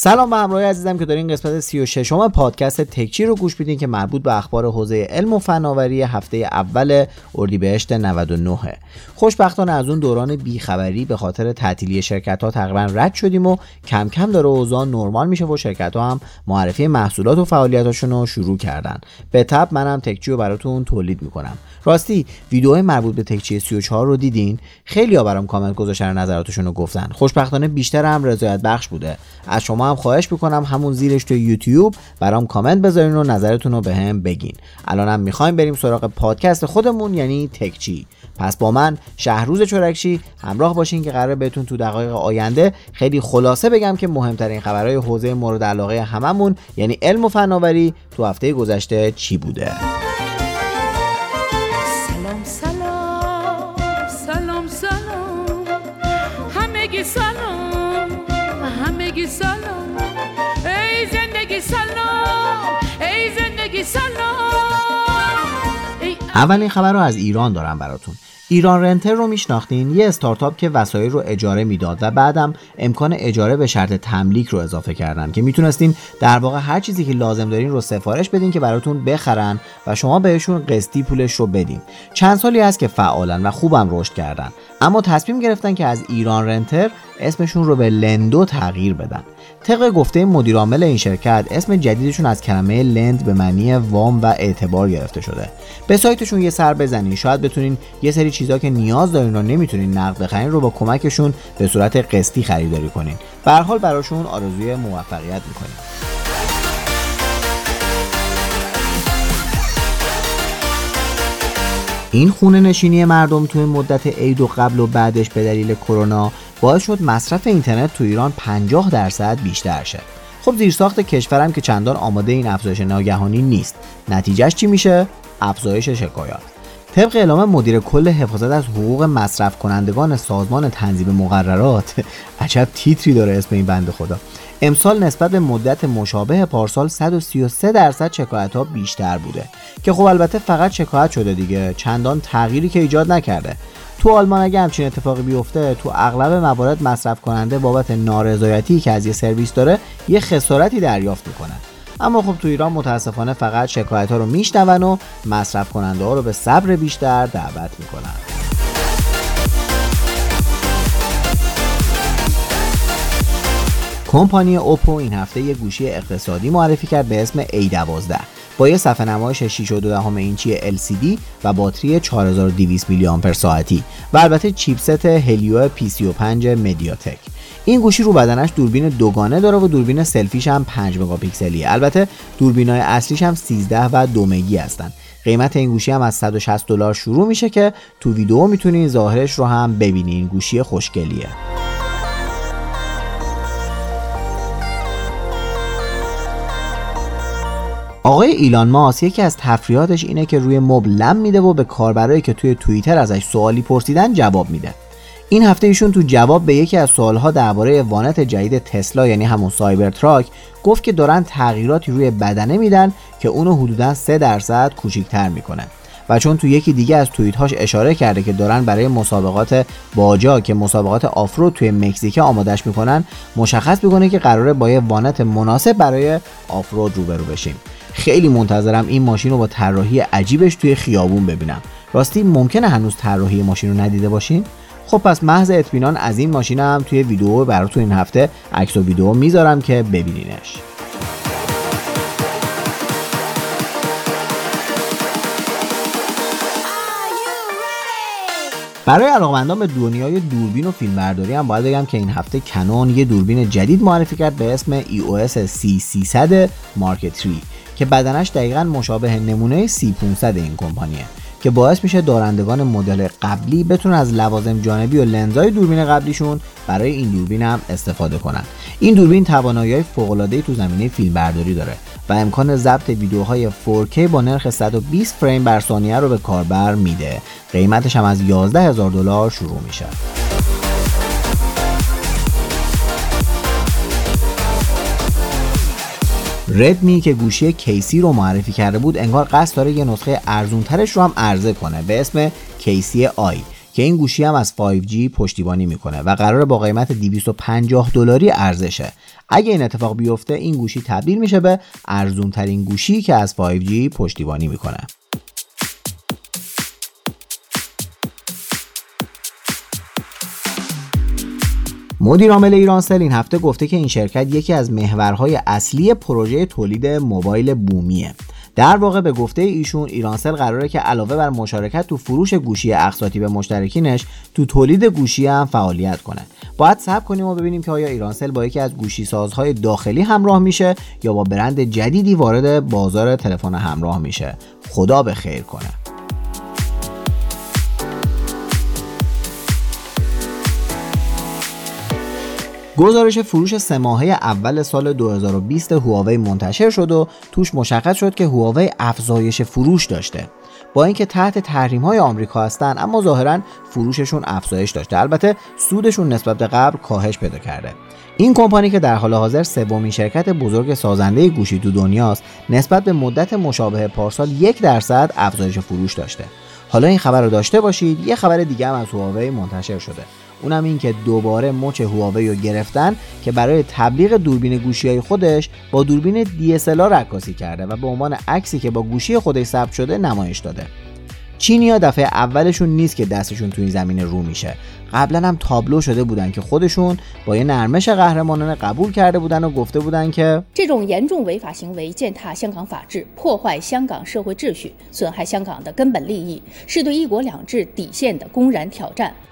سلام به همراه عزیزم که دارین قسمت 36 م پادکست تکچی رو گوش میدین که مربوط به اخبار حوزه علم و فناوری هفته اول اردیبهشت 99 خوشبختانه از اون دوران بیخبری به خاطر تعطیلی شرکت ها تقریبا رد شدیم و کم کم داره اوضاع نرمال میشه و شرکت ها هم معرفی محصولات و فعالیتاشون رو شروع کردن. به تب منم تکچی رو براتون تولید می‌کنم. راستی ویدیو مربوط به تکچی 34 رو دیدین؟ خیلی ها برام کامنت گذاشتن نظراتشون رو گفتن. خوشبختانه بیشتر هم رضایت بخش بوده. از شما هم خواهش می‌کنم همون زیرش تو یوتیوب برام کامنت بذارین و نظرتون رو بهم به بگین الانم می‌خوایم بریم سراغ پادکست خودمون یعنی تکچی. پس با من شهروز چورکشی همراه باشین که قرار بهتون تو دقایق آینده خیلی خلاصه بگم که مهمترین خبرهای حوزه مورد علاقه هممون یعنی علم و فناوری تو هفته گذشته چی بوده. اولین خبر رو از ایران دارم براتون. ایران رنتر رو میشناختین؟ یه استارتاپ که وسایل رو اجاره می‌داد و بعدم امکان اجاره به شرط تملیک رو اضافه کردن. که می‌تونستین در واقع هر چیزی که لازم دارین رو سفارش بدین که براتون بخرن و شما بهشون قسطی پولش رو بدین. چند سالی هست که فعالن و خوبم رشد کردن. اما تصمیم گرفتن که از ایران رنتر اسمشون رو به لندو تغییر بدن. طبق گفته مدیرعامل این شرکت اسم جدیدشون از کلمه لند به معنی وام و اعتبار گرفته شده. به سایتشون یه سر بزنین. شاید بتونین یه سری چیزا که نیاز دارین رو نمی‌تونین نقد بخرین رو با کمکشون به صورت قسطی خریداری کنین. به حال براشون آرزوی موفقیت می‌کنیم. این خونه نشینی مردم توی مدت عید و قبل و بعدش به دلیل کرونا باعث شد مصرف اینترنت تو ایران 50 درصد بیشتر شه. خب زیرساخت کشورم که چندان آماده این افزایش ناگهانی نیست. نتیجهش چی میشه؟ افزایش شکایات. طبق اعلام مدیر کل حفاظت از حقوق مصرف کنندگان سازمان تنظیم مقررات عجب تیتری داره اسم این بنده خدا. امسال نسبت به مدت مشابه پارسال 133 درصد شکایت ها بیشتر بوده. که خب البته فقط شکایت شده دیگه. چندان تغییری که ایجاد نکرده. تو آلمان اگه همچین اتفاقی بیفته تو اغلب موارد مصرف کننده بابت نارضایتی که از یه سرویس داره یه خسارتی دریافت می‌کنه. اما خب تو ایران متاسفانه فقط شکایت ها رو میشنون و مصرف کننده ها رو به صبر بیشتر دعوت می‌کنن. کمپانی اوپو این هفته یه گوشی اقتصادی معرفی کرد به اسم A12 با یه صفحه نمایش 6.2 اینچی LCD و باتری 4200 میلی آمپر ساعتی و البته چیپست هلیو P35 مدیاتک. این گوشی رو بدنش دوربین دوگانه داره و دوربین سلفیش هم 5 مگاپیکسلی البته دوربینای اصلیش هم 13 و 2 مگی هستن. قیمت این گوشی هم از 160 دلار شروع میشه که تو ویدیو می‌تونین ظاهرش رو هم ببینین گوشی خوشگلیه. آقای ایلان ماس یکی از تفریحاتش اینه که روی مبل لم میده و به کاربرایی که توی توییتر ازش سوالی پرسیدن جواب میده. این هفته ایشون تو جواب به یکی از سوالها درباره وانت جدید تسلا یعنی همون Cybertruck گفت که دارن تغییراتی روی بدنه میدن که اونو حدودا 3 درصد کوچیکتر می‌کنه. و چون تو یکی دیگه از توییت هاش اشاره کرده که دارن برای مسابقات باجا که مسابقات off-road توی مکزیک آمادش می‌کنن مشخص می‌کنه که قراره با یه وانت مناسب برای off-road روبرو بشیم. خیلی منتظرم این ماشین رو با طراحی عجیبش توی خیابون ببینم. راستی ممکنه هنوز طراحی ماشین رو ندیده باشین؟ خب پس محض اطمینان از این ماشینم توی ویدیو براتون این هفته عکس و ویدیو می‌ذارم که ببینینش. برای علاقمندان به دنیای دوربین و فیلمبرداری هم باید بگم که این هفته کنون یه دوربین جدید معرفی کرد به اسم EOS C300 Mark 3 که بدنش دقیقا مشابه نمونه C500 این کمپانیه که باعث میشه دارندگان مدل قبلی بتونن از لوازم جانبی و لنزای دوربین قبلیشون برای این دوربین هم استفاده کنن. این دوربین توانایی فوق تو زمینه فیلمبرداری داره و امکان ضبط ویدیوهای 4K با نرخ 120 فریم بر ثانیه رو به کاربر میده. قیمتش هم از 11 هزار دلار شروع میشه. ردمی که گوشی کیسی رو معرفی کرده بود انگار قصد داره یه نسخه ارزونترش رو هم عرضه کنه به اسم کیسی آی که این گوشی هم از 5G پشتیبانی می‌کنه و قرار با قیمت 250 دلاری ارزشه. اگه این اتفاق بیفته این گوشی تبدیل میشه به ارزون ترین گوشی که از 5G پشتیبانی می‌کنه. مدیر عامل ایرانسل این هفته گفته که این شرکت یکی از محورهای اصلی پروژه تولید موبایل بومیه. در واقع به گفته ایشون ایرانسل قراره که علاوه بر مشارکت تو فروش گوشی اقساطی به مشترکینش تو تولید گوشی هم فعالیت کنه. باید صبر کنیم و ببینیم که آیا ایرانسل با یکی از گوشی سازهای داخلی همراه میشه یا با برند جدیدی وارد بازار تلفن همراه میشه. خدا به خیر کنه. گزارش فروش سه ماهه اول سال 2020 هواوی منتشر شد و توش مشخص شد که هواوی افزایش فروش داشته. با اینکه تحت تحریم های آمریکا هستن اما ظاهرا فروششون افزایش داشته. البته سودشون نسبت به قبل کاهش پیدا کرده. این کمپانی که در حال حاضر سومین شرکت بزرگ سازنده گوشی تو دنیاست نسبت به مدت مشابه پارسال یک درصد افزایش فروش داشته. حالا این خبر رو داشته باشید یه خبر دیگه هم از هواوی منتشر شده. اونم این که دوباره مچ هواوی رو گرفتن که برای تبلیغ دوربین گوشی های خودش با دوربین DSLR رکاسی کرده و به عنوان عکسی که با گوشی خودش ثبت شده نمایش داده. چینیا دفعه اولشون نیست که دستشون تو این زمینه رو میشه. قبلا هم تابلو شده بودن که خودشون با یه نرمش قهرمانانه قبول کرده بودن و گفته بودن که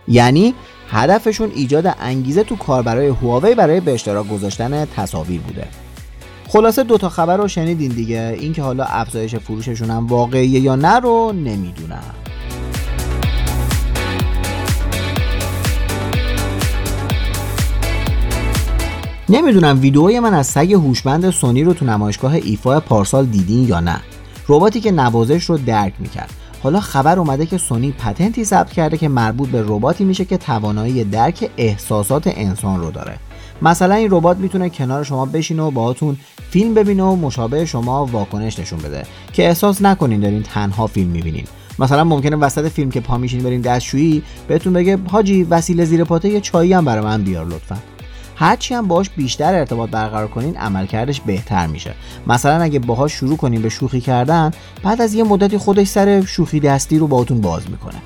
یعنی هدفشون ایجاد انگیزه تو کار برای هواوی برای به اشتراک گذاشتن تصاویر بوده. خلاصه دوتا خبر رو شنیدین دیگه. اینکه حالا افزایش فروششون هم واقعیه یا نه رو نمی‌دونم. نمی‌دونم ویدئوی من از سگ هوشمند سونی رو تو نمایشگاه ایفا پارسال دیدین یا نه. رباتی که نوازش رو درک می‌کرد. حالا خبر اومده که سونی پتنتی ثبت کرده که مربوط به رباتی میشه که توانایی درک احساسات انسان رو داره. مثلا این ربات می‌تونه کنار شما بشینه و باهاتون فیلم ببینه و مشابه شما واکنش نشون بده. که احساس نکنین دارین تنها فیلم می‌بینین. مثلا ممکنه وسط فیلم که پا میشین برین دستشویی بهتون بگه حاجی وسیله زیر پاته یه چایی هم برای من بیار لطفا. هرچی هم باش بیشتر ارتباط برقرار کنین عملکردش بهتر میشه. مثلا اگه باهاش شروع کنین به شوخی کردن بعد از یه مدتی خودش سر شوخی دستی رو باهاتون باز می‌کنه.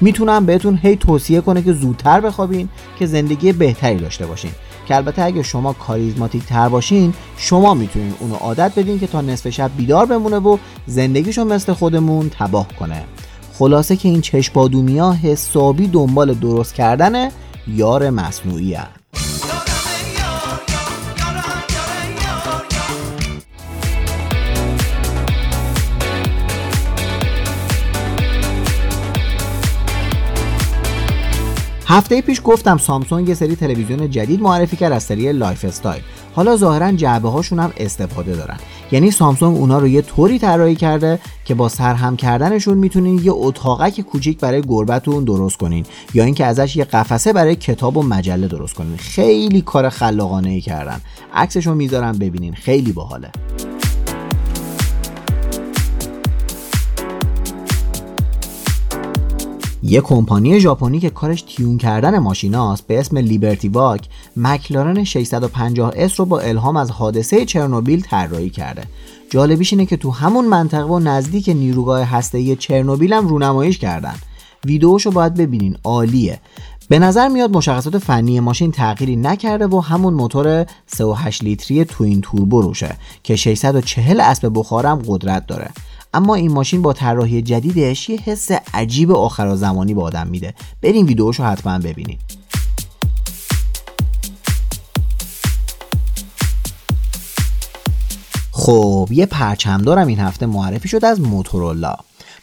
می‌تونم بهتون هی توصیه کنه که زودتر بخوابین که زندگی بهتری داشته باشین. که البته اگه شما کاریزماتیک تر باشین شما می‌تونین اونو عادت بدین که تا نصف شب بیدار بمونه و زندگیشو مثل خودمون تباه کنه خلاصه که این چشپادومی ها حسابی دنبال درست کردن یار مصنوعی هست. هفته پیش گفتم سامسونگ یه سری تلویزیون جدید معرفی کرد از سری lifestyle. حالا ظاهرا جعبه هاشون هم استفاده دارن. یعنی سامسونگ اونا رو یه طوری طراحی کرده که با سرهم کردنشون می‌تونین یه اتاقک کوچیک برای گربتون درست کنین. یا اینکه ازش یه قفسه برای کتاب و مجله درست کنین. خیلی کار خلاقانه ای کردن. عکسشو می‌ذارم ببینین. خیلی باحاله. یه کمپانی ژاپنی که کارش تیون کردن ماشیناست به اسم لیبرتی واک مکلارن 650 s رو با الهام از حادثه چرنوبیل طراحی کرده. جالبیش اینه که تو همون منطقه و نزدیک نیروگاه هسته‌ای چرنوبیل هم رونماییش کردن. ویدیوشو باید ببینین عالیه. به نظر میاد مشخصات فنی ماشین تغییری نکرده و همون موتور 3.8 لیتری توین توربو روشه که 640 اسب بخارم قدرت داره. اما این ماشین با طراحی جدیدش یه حس عجیب آخر زمانی به آدم میده. بریم ویدیوشو حتما ببینید خب یه پرچم دارم این هفته معرفی شد از موتورولا.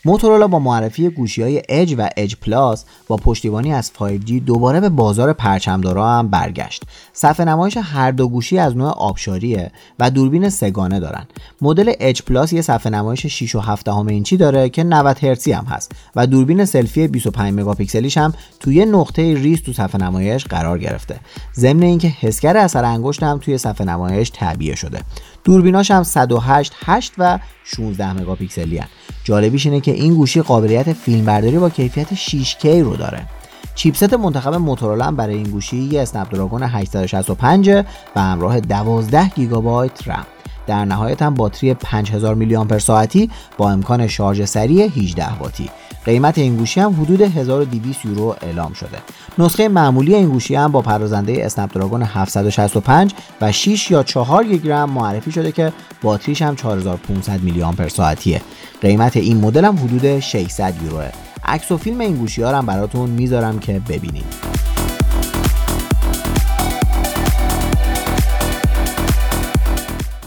موتورولا با معرفی گوشی های اج و اج پلاس با پشتیبانی از 5G دوباره به بازار پرچمدارا هم برگشت. صفحه نمایش هر دو گوشی از نوع آبشاریه و دوربین سه‌گانه دارن. مدل Edge Plus یه صفحه نمایش 6 و 7 اینچی داره که 90 هرتزی هم هست و دوربین سلفی 25 مگاپیکسلیش هم توی نقطه ریز تو صفحه نمایش قرار گرفته. ضمن اینکه حسگر اثر انگشت هم توی صفحه نمایش تعبیه شده. دوربیناش هم 108 8 و 16 مگاپیکسلی هن. جالبیش اینه که این گوشی قابلیت فیلمبرداری با کیفیت 6K رو داره. chipset منتخب موتورولا برای این گوشی یه Snapdragon 865 و همراه 12 گیگابایت رم. در نهایت هم باتری 5000 میلی آمپر ساعتی با امکان شارژ سریع 18 واتی. قیمت این گوشی هم حدود 1200 یورو اعلام شده. نسخه معمولی این گوشی هم با پردازنده اسنپ دراگون 765 و 6 یا 4 گرم معرفی شده که باتریش هم 4500 میلی آمپر ساعتیه. قیمت این مدل هم حدود 600 یوروه. عکس و فیلم این گوشی ها هم براتون می‌ذارم که ببینید.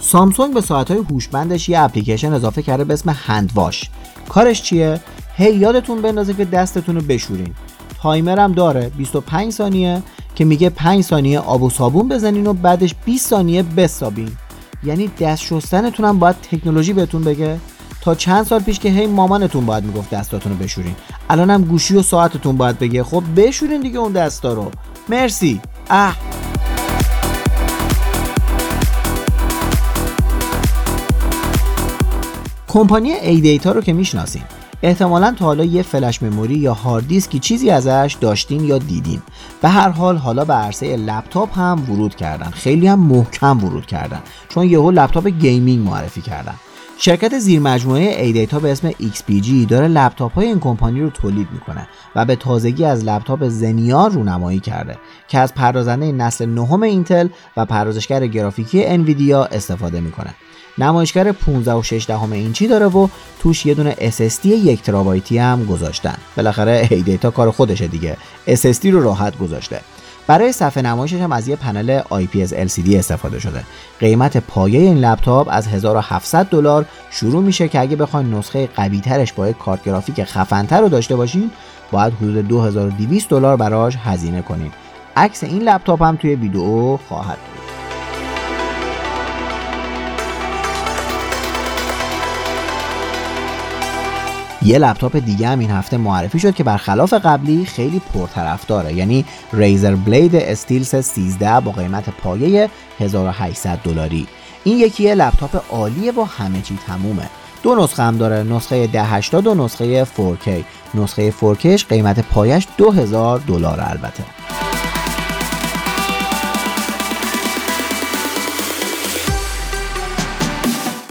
سامسونگ به ساعتهای هوشمندش یه اپلیکیشن اضافه کرده به اسم هندواش. کارش چیه؟ هی یادتون بندازه که دستتون رو بشورین. تایمر هم داره 25 ثانیه که میگه 5 ثانیه آب و صابون بزنین و بعدش 20 ثانیه بسابین. یعنی دست شستنتون هم باید تکنولوژی بهتون بگه. تا چند سال پیش که هی مامانتون باید می‌گفت دستاتون رو بشورین. الان هم گوشی و ساعتتون باید بگه. خب بشورین دیگه اون دستا رو. مرسی. اه. کمپانی ADATA رو که می‌شناسین. احتمالا تا حالا یه flash memory یا هارد دیسکی چیزی ازش داشتین یا دیدین به هر حال حالا به عرصه لپتاپ هم ورود کردن. خیلی هم محکم ورود کردن. چون یهو لپتاپ gaming معرفی کردن. شرکت زیر مجموعه ADATA به اسم XPG داره لپتاپ های این کمپانی رو تولید می‌کنه و به تازگی از لپتاپ Xenia رونمایی کرده که از پردازنده نسل نهم اینتل و پردازشگر گرافیکی انویدیا استفاده می‌کنه. نمایشگر 15 و 6 دهم اینچی داره و توش یه دونه SSD یک ترابایتی هم گذاشتن بالاخره ADATA کار خودشه دیگه SSD رو راحت گذاشته برای صفحه نمایشش هم از یه پنل IPS LCD استفاده شده. قیمت پایه این لپتاپ از 1700 دلار شروع میشه که اگه بخواین نسخه قوی ترش با یک کارت گرافیک خفنتر رو داشته باشین باید حدود 2200 دلار براش هزینه کنین. عکس این لپتاپ هم توی ویدیو خواهد بود. یه لپتاپ دیگه هم این هفته معرفی شد که برخلاف قبلی خیلی پرطرفداره. یعنی ریزر بلید استیلس 13 با قیمت پایه 1800 دلاری. این یکی لپتاپ عالیه با همه چی تمومه. دو نسخه هم داره نسخه 1080 و نسخه 4K نسخه 4Kش قیمت پایش 2000 دلار البته.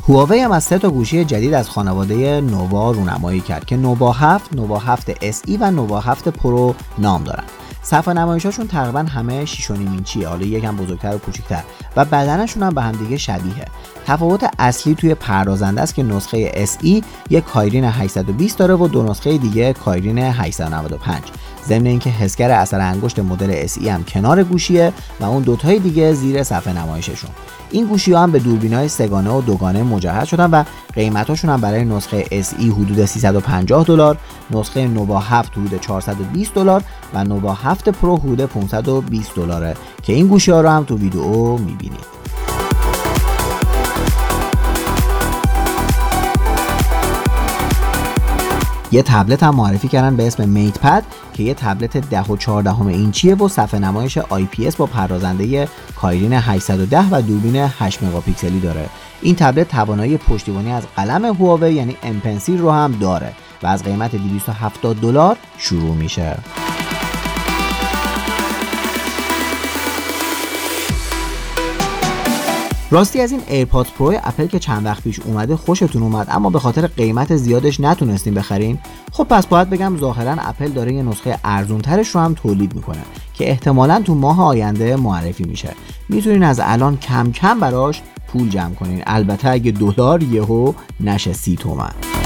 هواوی هم از سه تا گوشی جدید از خانواده نووا رونمایی کرد که نووا 7 نووا 7 SE و نووا 7 پرو نام دارن. صفحه نمایشاشون تقریبا همه 6.5 اینچیه. حالا یکم بزرگتر و کوچکتر و بدنشون هم به همدیگه شبیه. تفاوت اصلی توی پردازنده است که نسخه SE یک کایرین 820 داره و دو نسخه دیگه کایرین 895 ضمن اینکه حسگر اثر انگشت مدل SE هم کنار گوشیه و اون دوتای دیگه زیر صفحه نمایششون. این گوشی ها هم به دوربین های سگانه و دوگانه مجهز شدن و قیمتاشون هم برای نسخه SE حدود 350 دلار نسخه نووا 7 حدود 420 دلار و Nova 7 Pro حدود 520 دلاره که این گوشی ها رو هم تو ویدیو می‌بینید. یه تبلت هم معرفی کردن به اسم MatePad که یه تبلت 10 و 14 اینچیه و صفحه نمایش IPS با پردازنده Kirin 810 و دوربین 8 مگاپیکسلی داره. این تبلت توانایی پشتیبانی از قلم هواوی یعنی M-Pencil رو هم داره و از قیمت 270 دلار شروع میشه. راستی از این AirPod Pro اپل که چند وقت پیش اومده خوشتون اومد اما به خاطر قیمت زیادش نتونستین بخرین خب پس باید بگم ظاهرا اپل داره یه نسخه ارزونترش رو هم تولید می‌کنه که احتمالا تو ماه آینده معرفی میشه. می‌تونین از الان کم کم براش پول جمع کنین. البته اگه دلار یهو نشه سی تومن.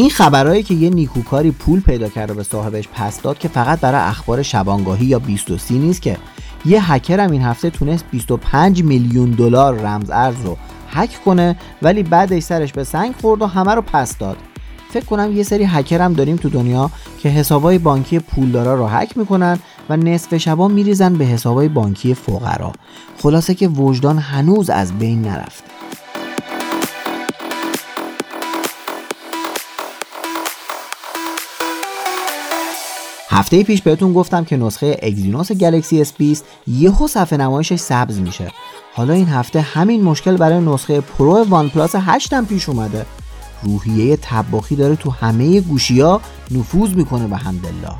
این خبرهایی که یه نیکوکاری پول پیدا کرده به صاحبش پس داد که فقط برای اخبار شبانگاهی یا 23 نیست که. یه هکر هم این هفته تونست 25 میلیون دلار رمز ارز رو هک کنه ولی بعدش سرش به سنگ خورد و همه رو پس داد. فکر کنم یه سری هکر هم داریم تو دنیا که حسابای بانکی پولدارا رو هک می‌کنن و نصف شبا میریزن به حسابای بانکی فقرا. خلاصه که وجدان هنوز از بین نرفته. هفته پیش بهتون گفتم که نسخه Exynos Galaxy S20 یهو صفحه نمایشش سبز میشه. حالا این هفته همین مشکل برای نسخه Pro OnePlus 8 هم پیش اومده. روحیه تباهی داره تو همه گوشی ها نفوذ می‌کنه به همدلله.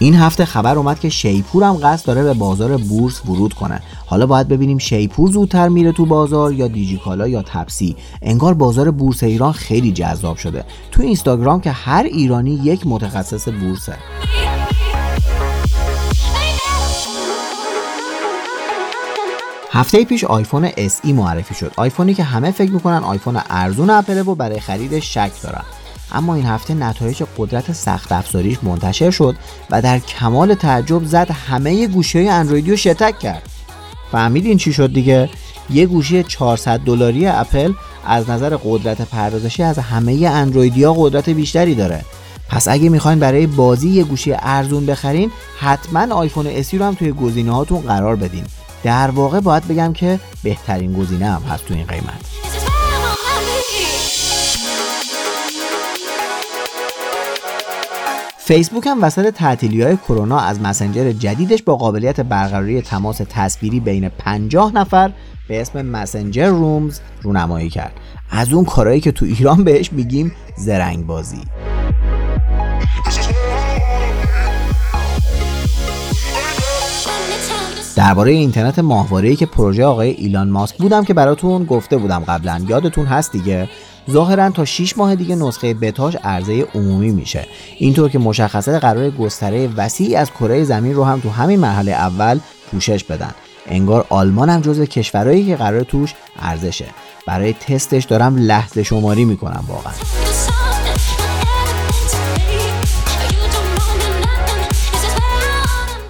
این هفته خبر اومد که شیپور هم قصد داره به بازار بورس ورود کنه. حالا باید ببینیم شیپور زودتر میره تو بازار یا دیجیکالا یا تپسی. انگار بازار بورس ایران خیلی جذاب شده. تو اینستاگرام که هر ایرانی یک متخصص بورسه. هفته پیش آیفون SE معرفی شد. آیفونی که همه فکر می‌کنن آیفون ارزون اپل و برای خرید شک دارن. اما این هفته نتایج قدرت سخت افزاریش منتشر شد و در کمال تعجب زد همه گوشی های اندرویدی رو شتک کرد. فهمیدین چی شد دیگه؟ یه گوشی 400 دلاری اپل از نظر قدرت پردازشی از همه اندرویدی ها قدرت بیشتری داره. پس اگه می‌خواین برای بازی یه گوشی ارزون بخرین حتما آیفون اسی رو هم توی گزینه هاتون قرار بدین. در واقع باید بگم که بهترین گزینه هم هست تو این قیمت. فیسبوک هم وسط تعطیلی های کرونا از مسنجر جدیدش با قابلیت برقراری تماس تصویری بین 50 نفر به اسم مسنجر رومز رونمایی کرد. از اون کارهایی که تو ایران بهش میگیم زرنگ بازی درباره اینترنت ماهواره‌ای که پروژه آقای ایلان ماسک بودم که براتون گفته بودم قبلا. یادتون هست دیگه؟ ظاهرا تا 6 ماه دیگه نسخه بتاش عرضه عمومی میشه. اینطور که مشخصات قرار گستره وسیعی از کره زمین رو هم تو همین مرحله اول پوشش بدن. انگار آلمان هم جزو کشورهایی که قرار توش ارزشه. برای تستش دارم لحظه شماری می‌کنم واقعا.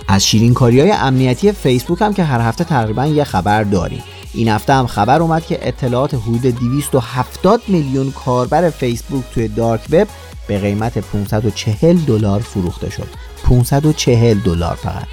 از شیرین کاری های امنیتی فیسبوک هم که هر هفته تقریبا یه خبر داریم. این هفته هم خبر اومد که اطلاعات حدود 270 میلیون کاربر فیسبوک توی دارک وب به قیمت 540 دلار فروخته شد. 540 دلار فقط.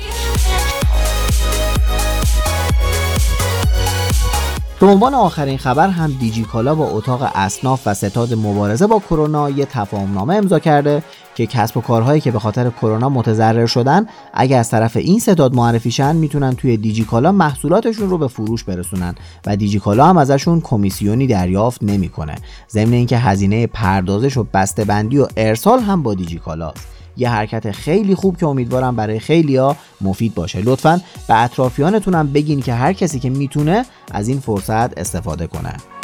به عنوان آخرین خبر هم دیجیکالا با اتاق اسناف و ستاد مبارزه با کرونا یه تفاهم امضا کرده که کسب و کارهایی که به خاطر کرونا متضرر شدن اگر از طرف این ستاد معرفی شن می‌تونن توی دیجیکالا محصولاتشون رو به فروش برسونن و دیجیکالا هم ازشون کمیسیونی دریافت نمی‌کنه. ضمن اینکه هزینه پردازش و بسته‌بندی و ارسال هم با دیجیکالاست. یه حرکت خیلی خوب که امیدوارم برای خیلیا مفید باشه. لطفا به اطرافیانتونم بگین که هر کسی که می‌تونه از این فرصت استفاده کنه.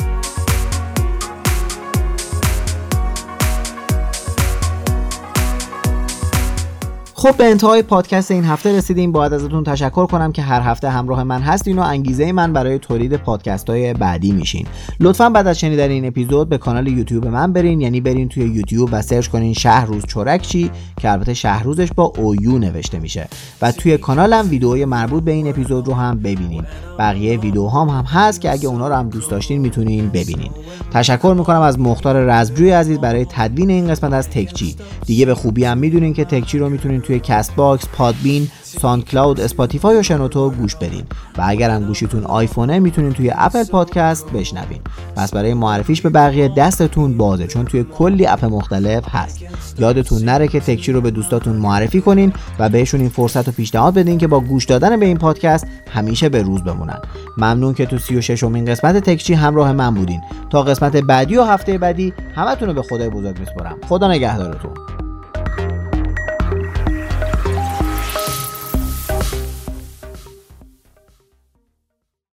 خب به انتهای پادکست این هفته رسیدیم. باید ازتون تشکر کنم که هر هفته همراه من هستین و انگیزه من برای تولید پادکست های بعدی میشین. لطفا بعد از شنیدن این اپیزود به کانال یوتیوب من برین. یعنی برین توی یوتیوب و سرچ کنین شهروز چرکچی که البته شهروزش با اویو نوشته میشه. و توی کانالم ویدئوی مربوط به این اپیزود رو هم ببینین. بقیه ویدیوهام هم هست که اگه اونا رو هم دوست داشتین می‌تونین ببینین. تشکر می‌کنم از مختار رزبجوی عزیز برای تدوین این قسمت از تکچی دیگه به خوبی هم می‌دونین که تکچی رو می‌تونین توی CastBox، Podbean، SoundCloud، Spotify و شنوتو گوش بدین و اگر هم گوشیتون آیفونه می‌تونین توی Apple Podcast بشنوین. پس برای معرفیش به بقیه دستتون بازه چون توی کلی اپ مختلف هست. یادتون نره که تکچی رو به دوستاتون معرفی کنین و بهشون این فرصت رو پیشنهاد بدین که با گوش دادن به این پادکست همیشه به روز بمونن. ممنون که تو 36 امین قسمت تکچی همراه من بودین. تا قسمت بعدی و هفته بعدی همتون رو به خدای بزرگ میسپرم. خدا نگهدارتون.